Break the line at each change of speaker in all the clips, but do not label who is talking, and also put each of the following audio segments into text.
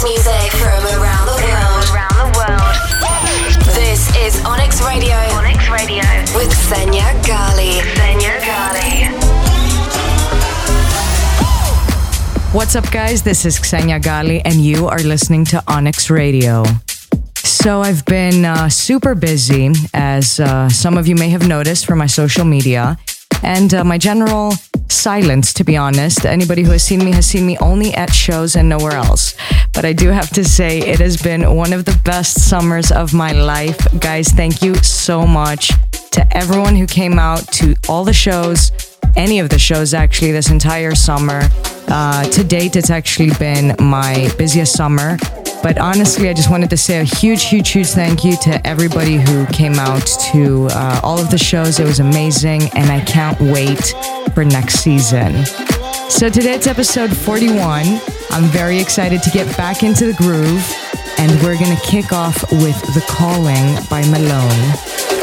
Dance music from around the world.
Around the world.
This is Onyx Radio
Onyx Radio.
with Xenia Ghali.
Xenia Ghali.
What's up, guys? This is Xenia Ghali, and you are listening to Onyx Radio. So, I've been uh, super busy, as uh, some of you may have noticed from my social media, and uh, my general silence, to be honest. Anybody who has seen me has seen me only at shows and nowhere else. But I do have to say, it has been one of the best summers of my life. Guys, thank you so much to everyone who came out to all the shows, any of the shows actually, this entire summer. Uh, to date, it's actually been my busiest summer. But honestly, I just wanted to say a huge, huge, huge thank you to everybody who came out to uh, all of the shows. It was amazing, and I can't wait for next season. So today it's episode 41. I'm very excited to get back into the groove, and we're gonna kick off with The Calling by Malone.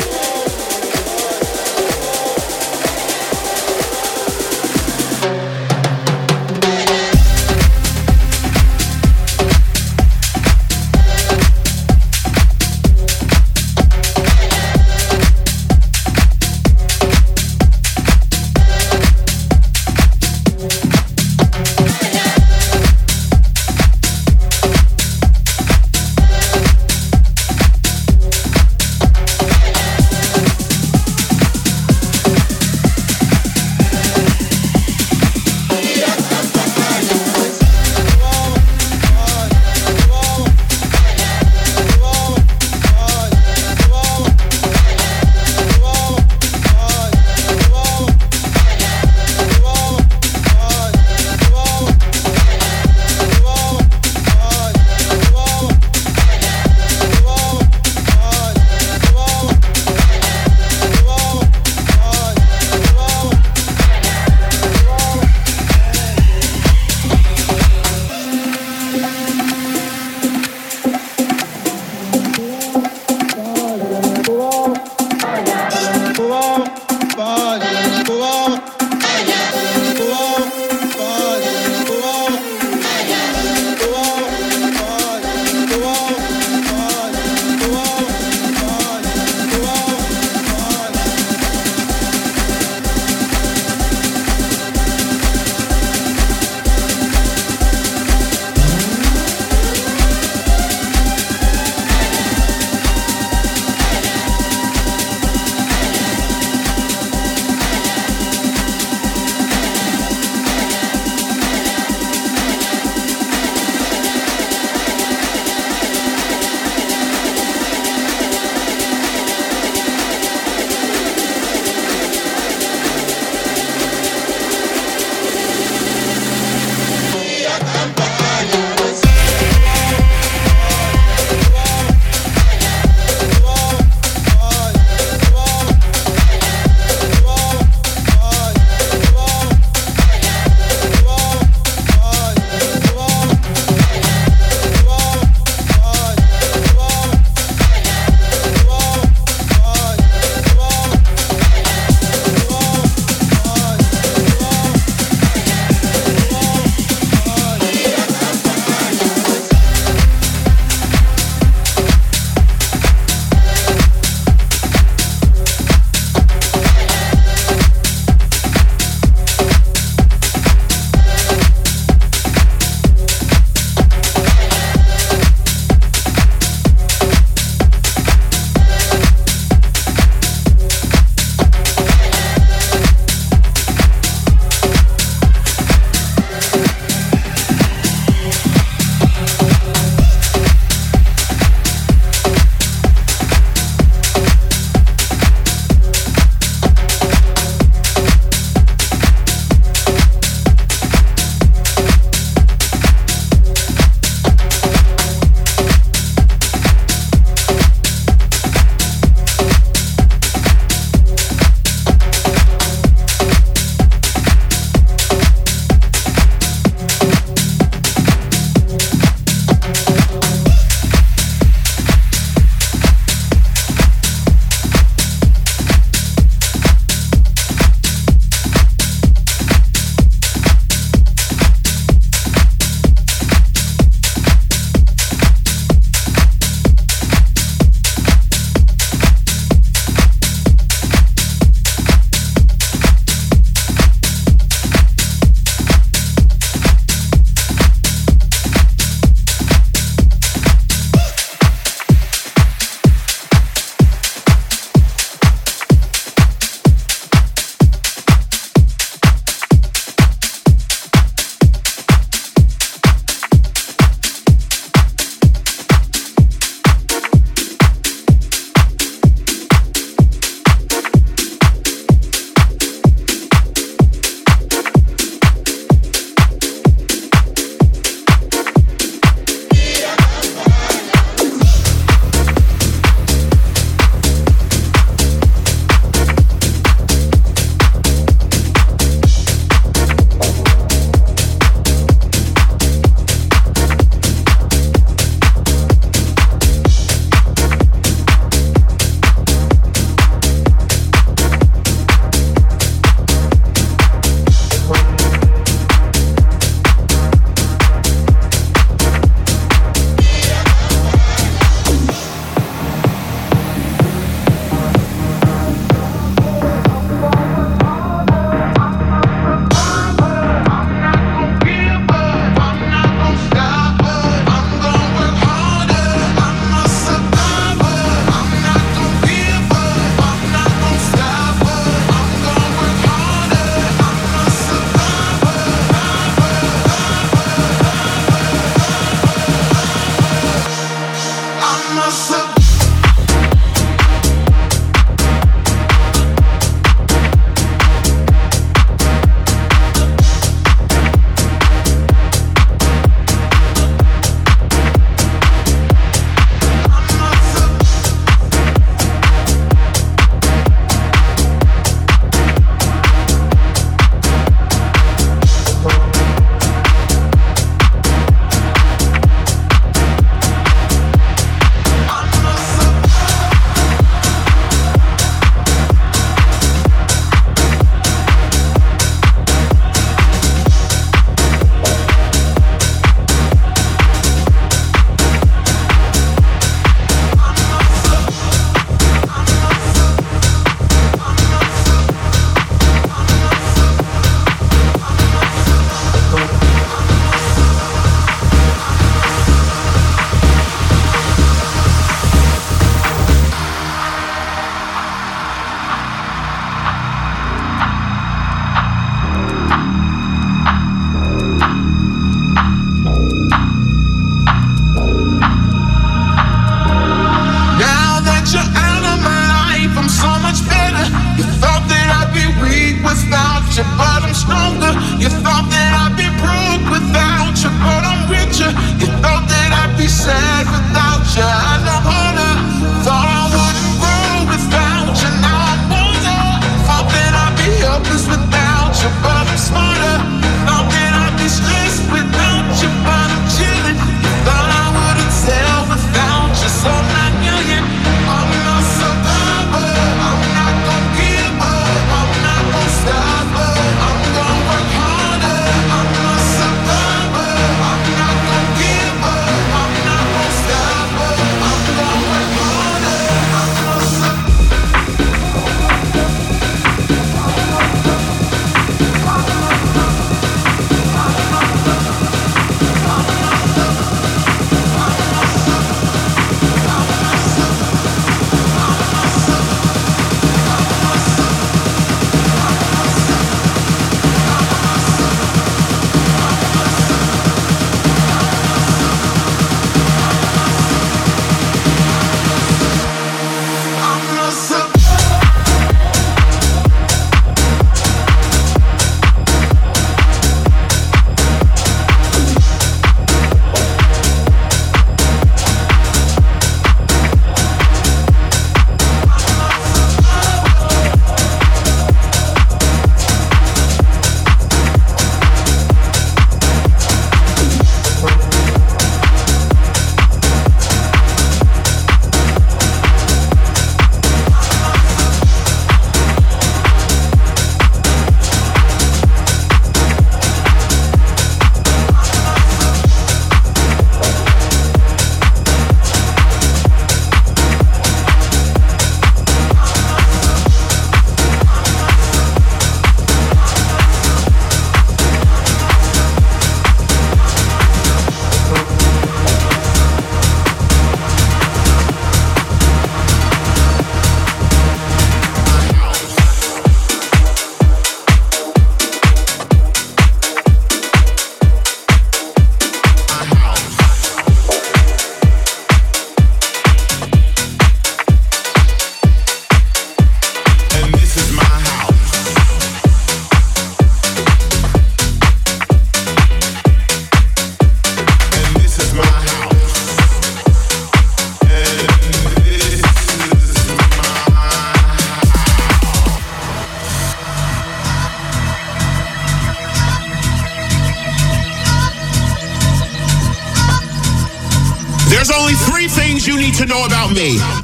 Me.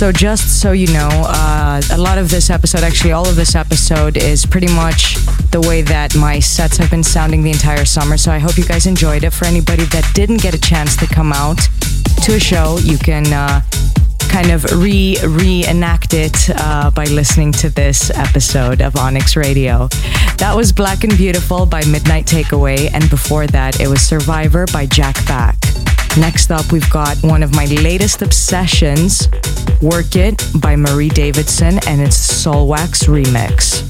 So, just so you know, uh, a lot of this episode, actually, all of this episode, is pretty much the way that my sets have been sounding the entire summer. So, I hope you guys enjoyed it. For anybody that didn't get a chance to come out to a show, you can uh, kind of re reenact it uh, by listening to this episode of Onyx Radio. That was Black and Beautiful by Midnight Takeaway, and before that, it was Survivor by Jack Back. Next up, we've got one of my latest obsessions, Work It by Marie Davidson, and it's Soulwax Remix.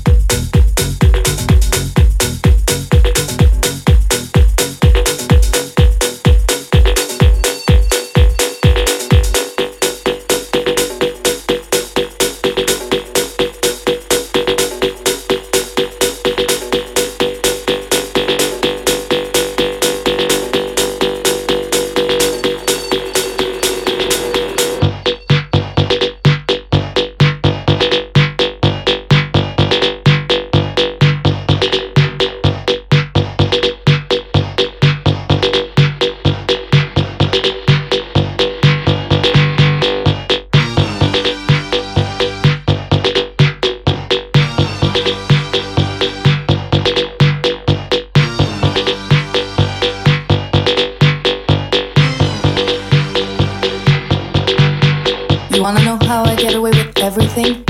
get away with everything?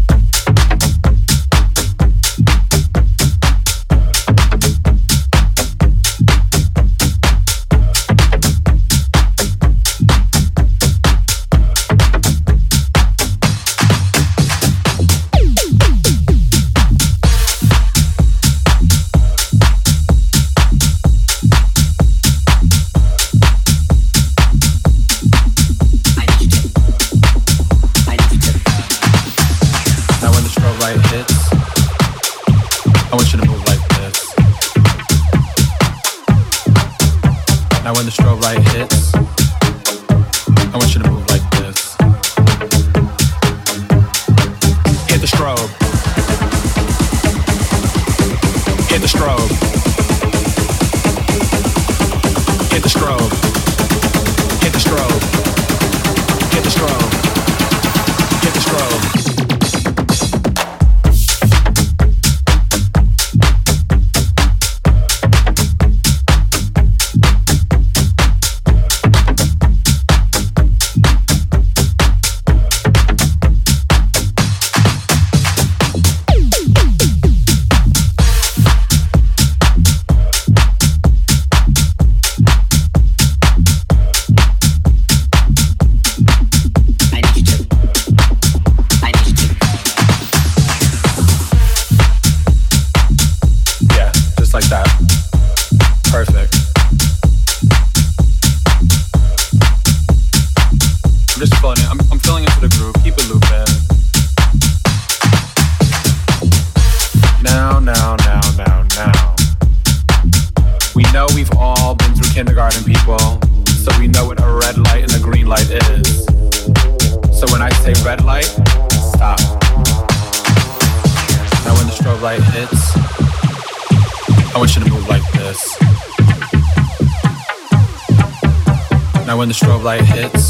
Light hits.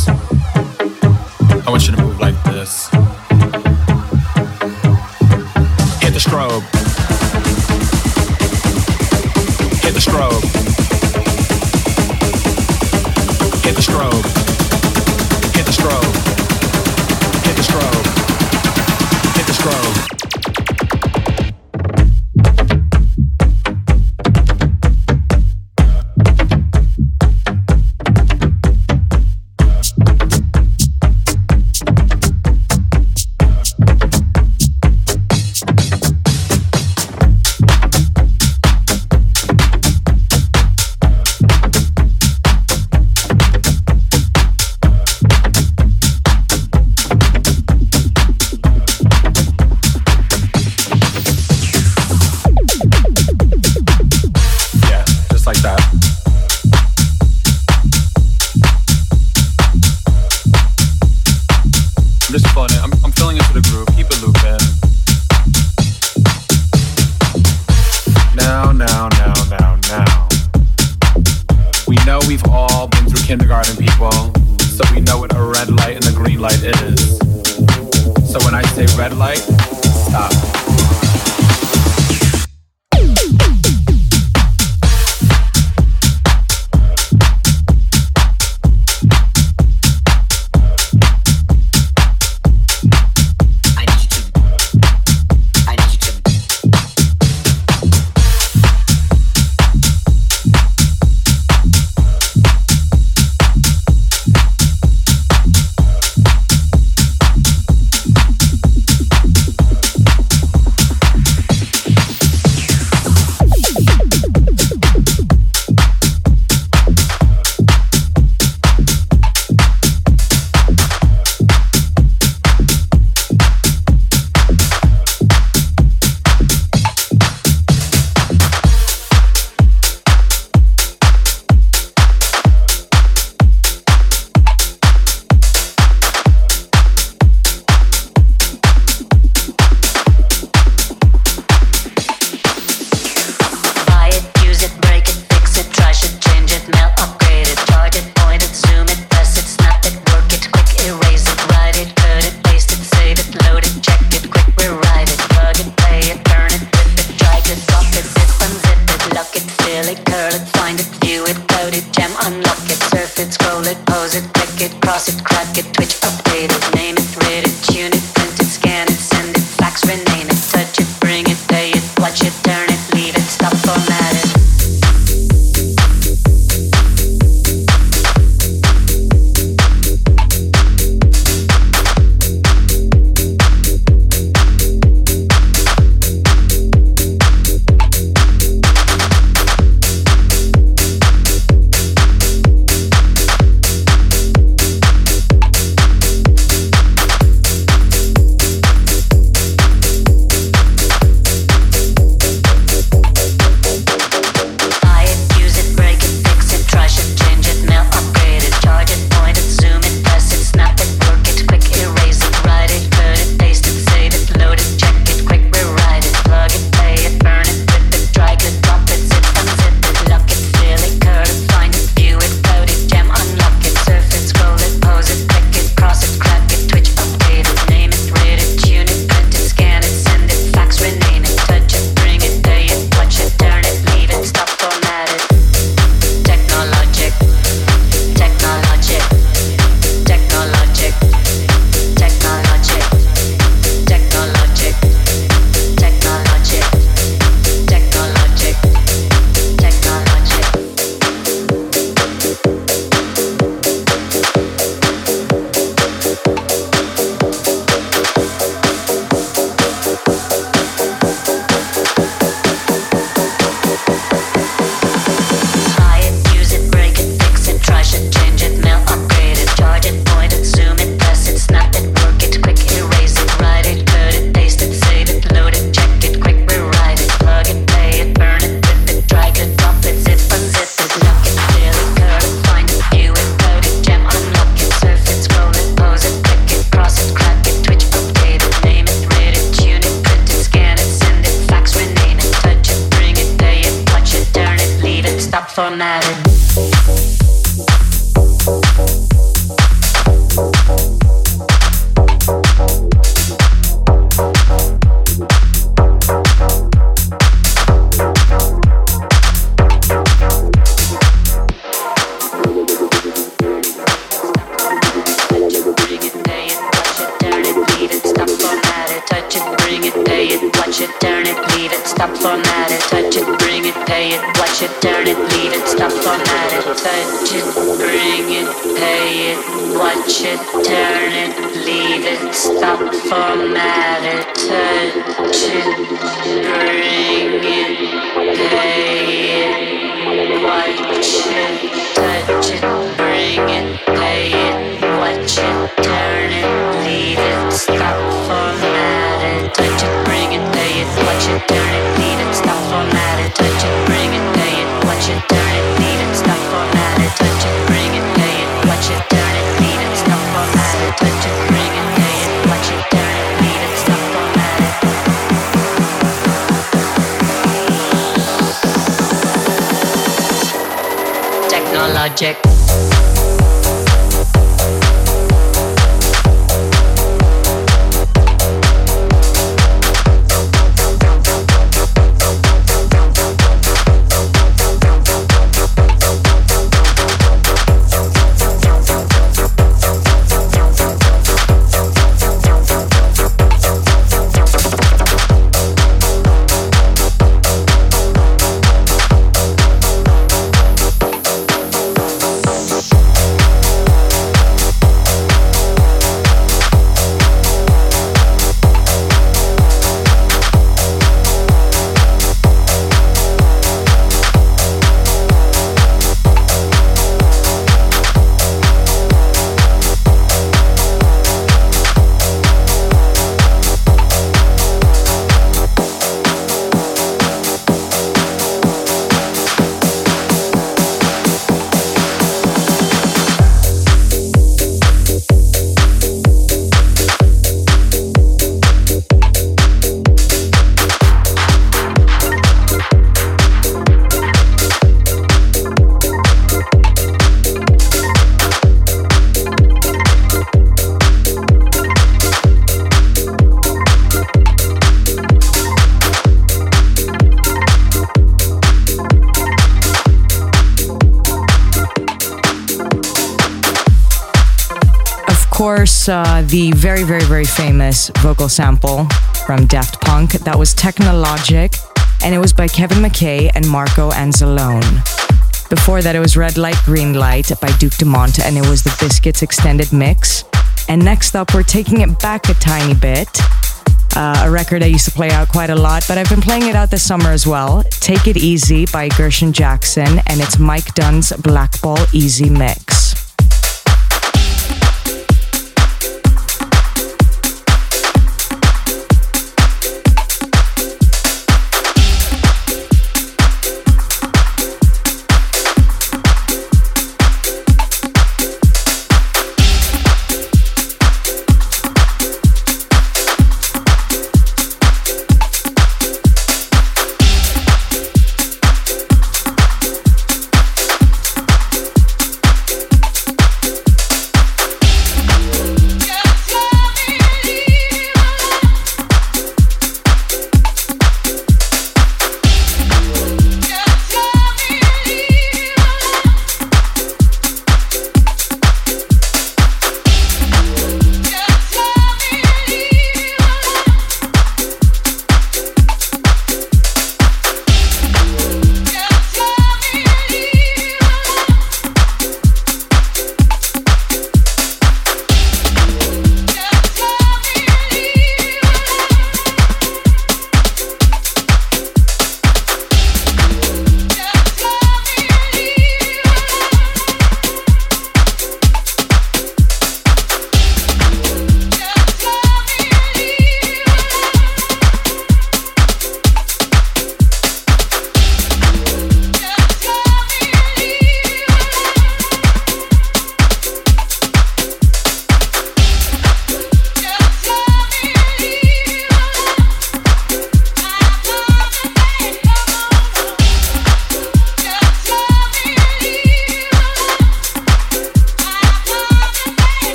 touch it, bring it, pay it, watch it, turn it, leave it, stop, for it, touch it, bring it, pay it, watch it, touch it, bring it, pay it, watch it, turn it, leave it, stop, touch it, bring it, pay it, watch it, turn it, leave it, stop, touch it, bring it, pay it, watch it, turn it, leave it. no
logic. Uh, the very, very, very famous vocal sample from Daft Punk. That was Technologic, and it was by Kevin McKay and Marco Anzalone. Before that, it was Red Light, Green Light by Duke Dumont, and it was the Biscits extended mix. And next up, we're taking it back a tiny bit. Uh, a record I used to play out quite a lot, but I've been playing it out this summer as well. Take It Easy by Gershon Jackson, and it's Mike Dunn's Blackball Easy Mix.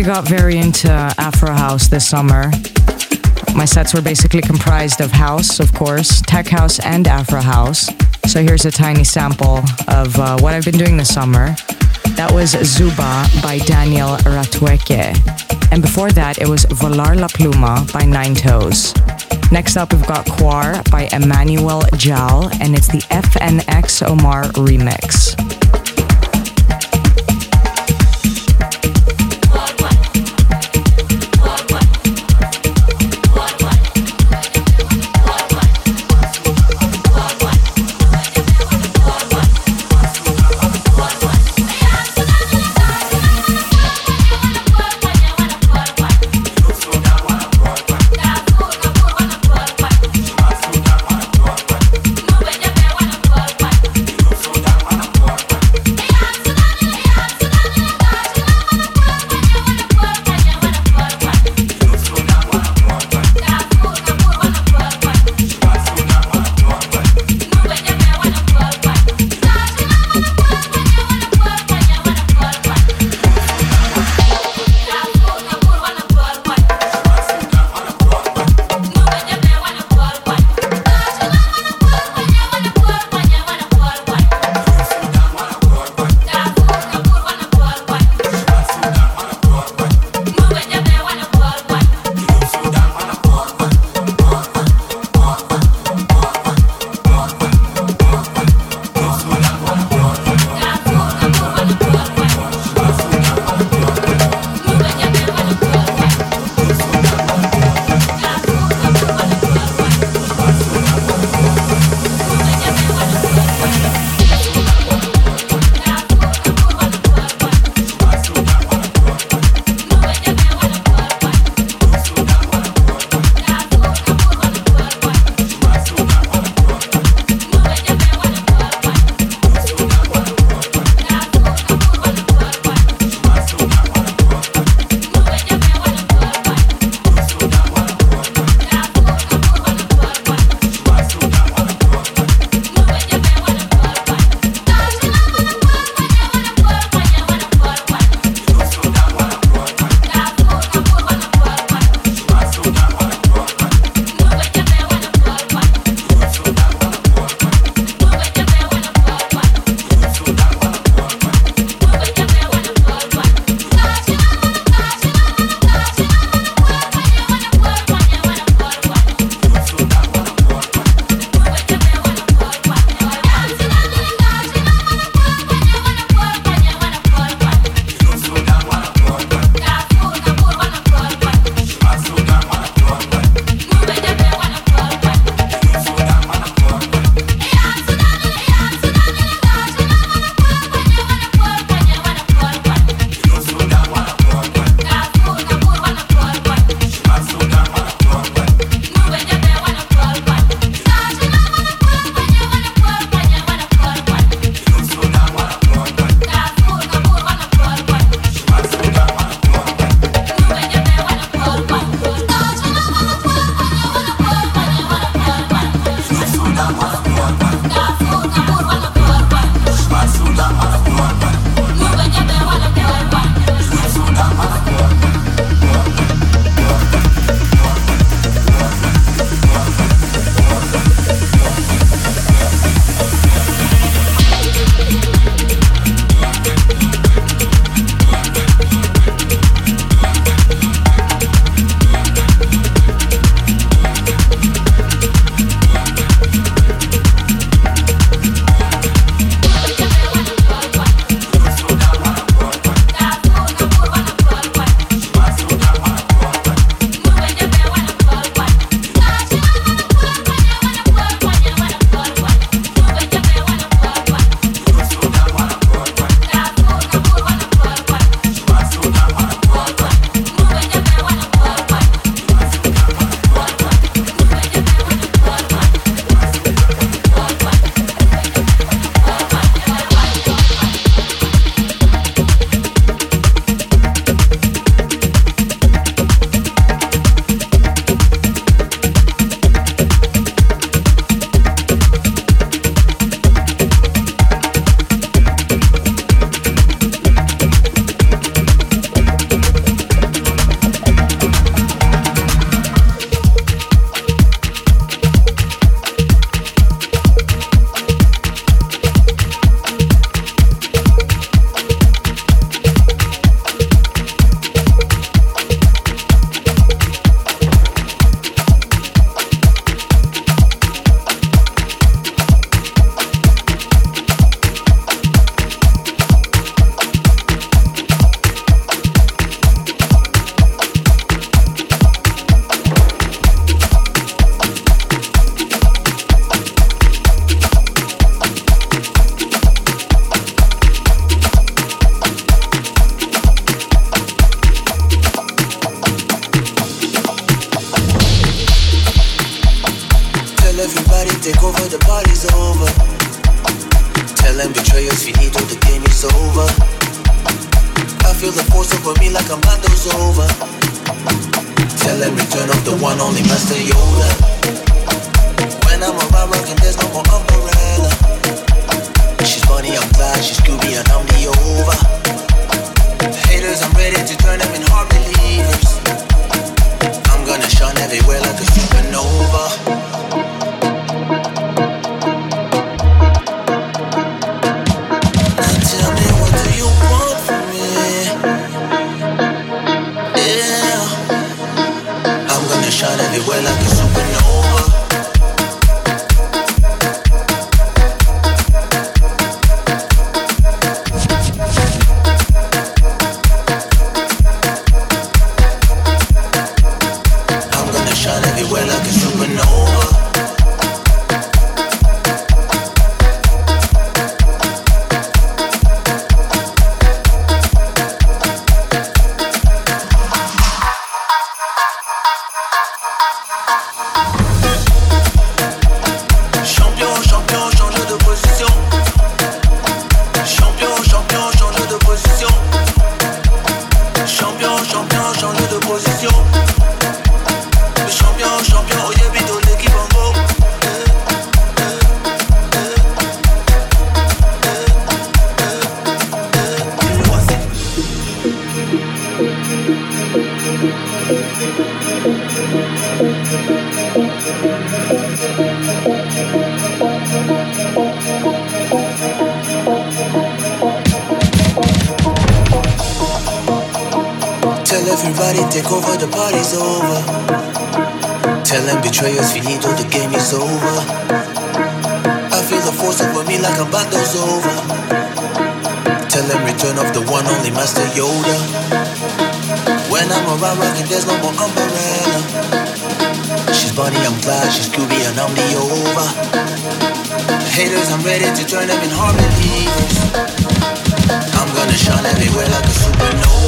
Really got very into Afro House this summer. My sets were basically comprised of house, of course, tech house, and Afro House. So here's a tiny sample of uh, what I've been doing this summer. That was Zuba by Daniel Rateuke. And before that, it was Volar la Pluma by Nine Toes. Next up, we've got Kuar by Emmanuel Jal, and it's the FNX Omar remix.
I'm ready to join them in harmonies. I'm gonna shine everywhere like a supernova.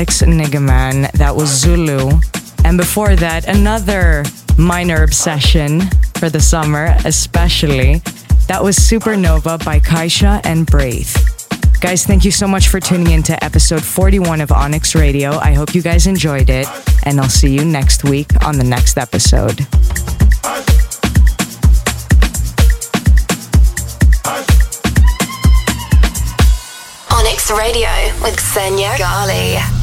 Alex Nigaman. That was Zulu. And before that, another minor obsession for the summer, especially. That was Supernova by Kaisha and Braith. Guys, thank you so much for tuning in to episode 41 of Onyx Radio. I hope you guys enjoyed it, and I'll see you next week on the next episode.
Onyx Radio with Xenia Ghali.